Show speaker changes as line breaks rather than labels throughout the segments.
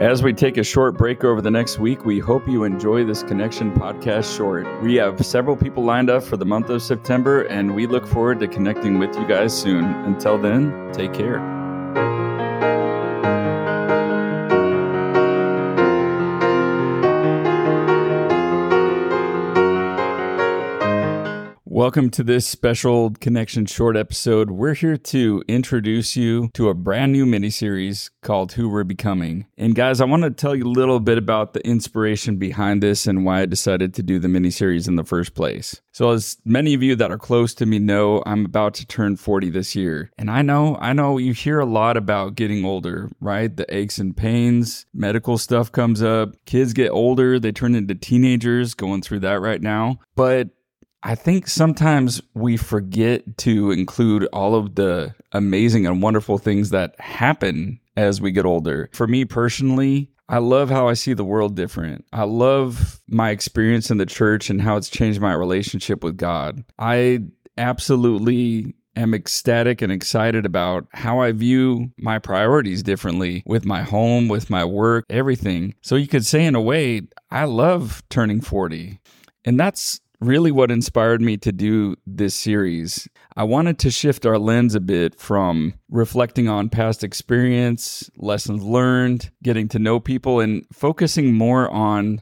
As we take a short break over the next week, we hope you enjoy this Connection podcast short. We have several people lined up for the month of September, and we look forward to connecting with you guys soon. Until then, take care. Welcome to this special Connection Short episode. We're here to introduce you to a brand new miniseries called Who We're Becoming. And guys, I want to tell you a little bit about the inspiration behind this and why I decided to do the miniseries in the first place. So, as many of you that are close to me know, I'm about to turn 40 this year. And I know, I know you hear a lot about getting older, right? The aches and pains, medical stuff comes up, kids get older, they turn into teenagers, going through that right now. But I think sometimes we forget to include all of the amazing and wonderful things that happen as we get older. For me personally, I love how I see the world different. I love my experience in the church and how it's changed my relationship with God. I absolutely am ecstatic and excited about how I view my priorities differently with my home, with my work, everything. So you could say, in a way, I love turning 40. And that's really what inspired me to do this series. I wanted to shift our lens a bit from reflecting on past experience, lessons learned, getting to know people, and focusing more on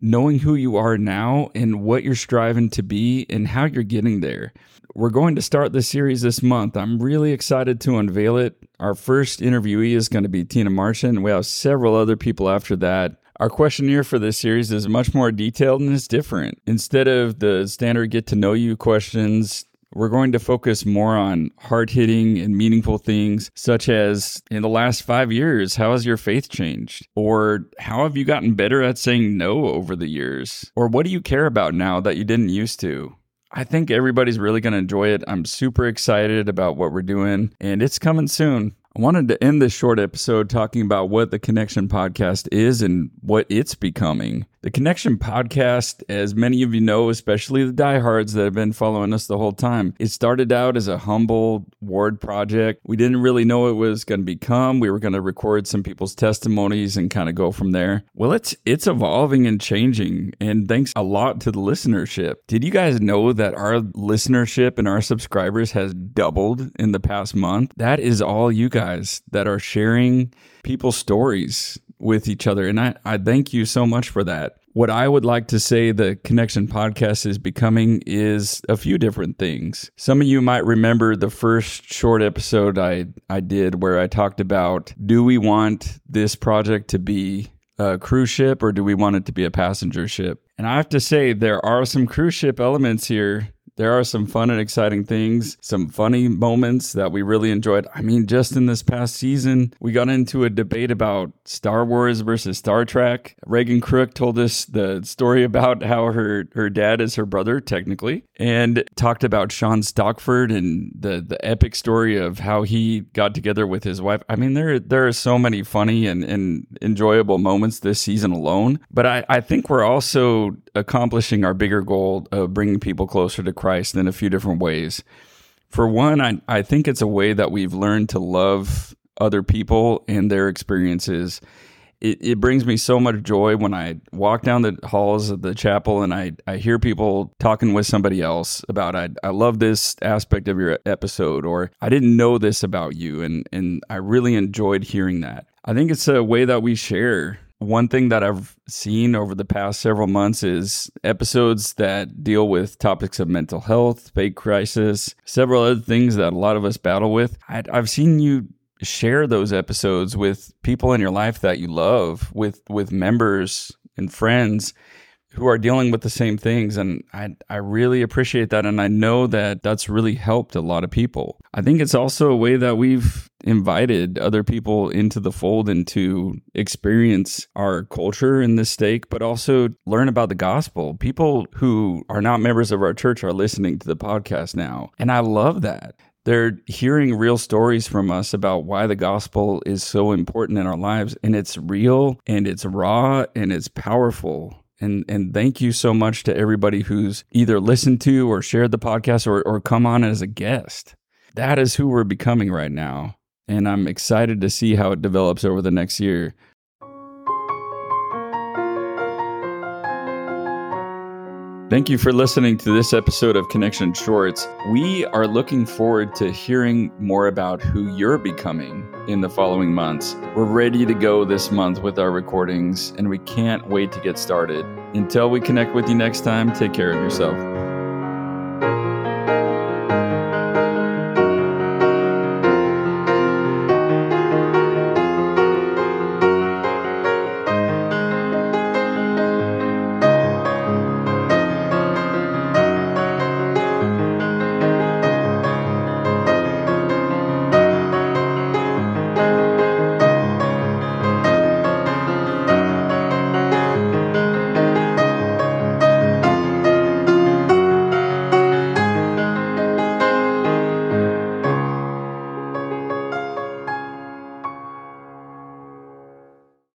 knowing who you are now and what you're striving to be and how you're getting there. We're going to start the series this month. I'm really excited to unveil it. Our first interviewee is going to be Tina Marchant. We have several other people after that. Our questionnaire for this series is much more detailed and it's different. Instead of the standard get to know you questions, we're going to focus more on hard hitting and meaningful things, such as in the last five years, how has your faith changed? Or how have you gotten better at saying no over the years? Or what do you care about now that you didn't used to? I think everybody's really going to enjoy it. I'm super excited about what we're doing, and it's coming soon. I wanted to end this short episode talking about what the Connection Podcast is and what it's becoming. The Connection podcast, as many of you know, especially the diehards that have been following us the whole time, it started out as a humble ward project. We didn't really know it was going to become. We were going to record some people's testimonies and kind of go from there. Well, it's it's evolving and changing, and thanks a lot to the listenership. Did you guys know that our listenership and our subscribers has doubled in the past month? That is all you guys that are sharing people's stories with each other. And I, I thank you so much for that. What I would like to say the Connection podcast is becoming is a few different things. Some of you might remember the first short episode I, I did where I talked about do we want this project to be a cruise ship or do we want it to be a passenger ship? And I have to say, there are some cruise ship elements here there are some fun and exciting things, some funny moments that we really enjoyed. I mean, just in this past season, we got into a debate about Star Wars versus Star Trek. Reagan Crook told us the story about how her, her dad is her brother, technically, and talked about Sean Stockford and the, the epic story of how he got together with his wife. I mean, there, there are so many funny and, and enjoyable moments this season alone. But I, I think we're also accomplishing our bigger goal of bringing people closer to Christ in a few different ways. For one, I, I think it's a way that we've learned to love other people and their experiences. It, it brings me so much joy when I walk down the halls of the chapel and I, I hear people talking with somebody else about I, I love this aspect of your episode or I didn't know this about you and, and I really enjoyed hearing that. I think it's a way that we share one thing that I've seen over the past several months is episodes that deal with topics of mental health, faith crisis, several other things that a lot of us battle with. i have seen you share those episodes with people in your life that you love, with with members and friends who are dealing with the same things and I I really appreciate that and I know that that's really helped a lot of people. I think it's also a way that we've invited other people into the fold and to experience our culture in this stake but also learn about the gospel. People who are not members of our church are listening to the podcast now and I love that. They're hearing real stories from us about why the gospel is so important in our lives and it's real and it's raw and it's powerful and and thank you so much to everybody who's either listened to or shared the podcast or, or come on as a guest. That is who we're becoming right now. And I'm excited to see how it develops over the next year. Thank you for listening to this episode of Connection Shorts. We are looking forward to hearing more about who you're becoming in the following months. We're ready to go this month with our recordings, and we can't wait to get started. Until we connect with you next time, take care of yourself.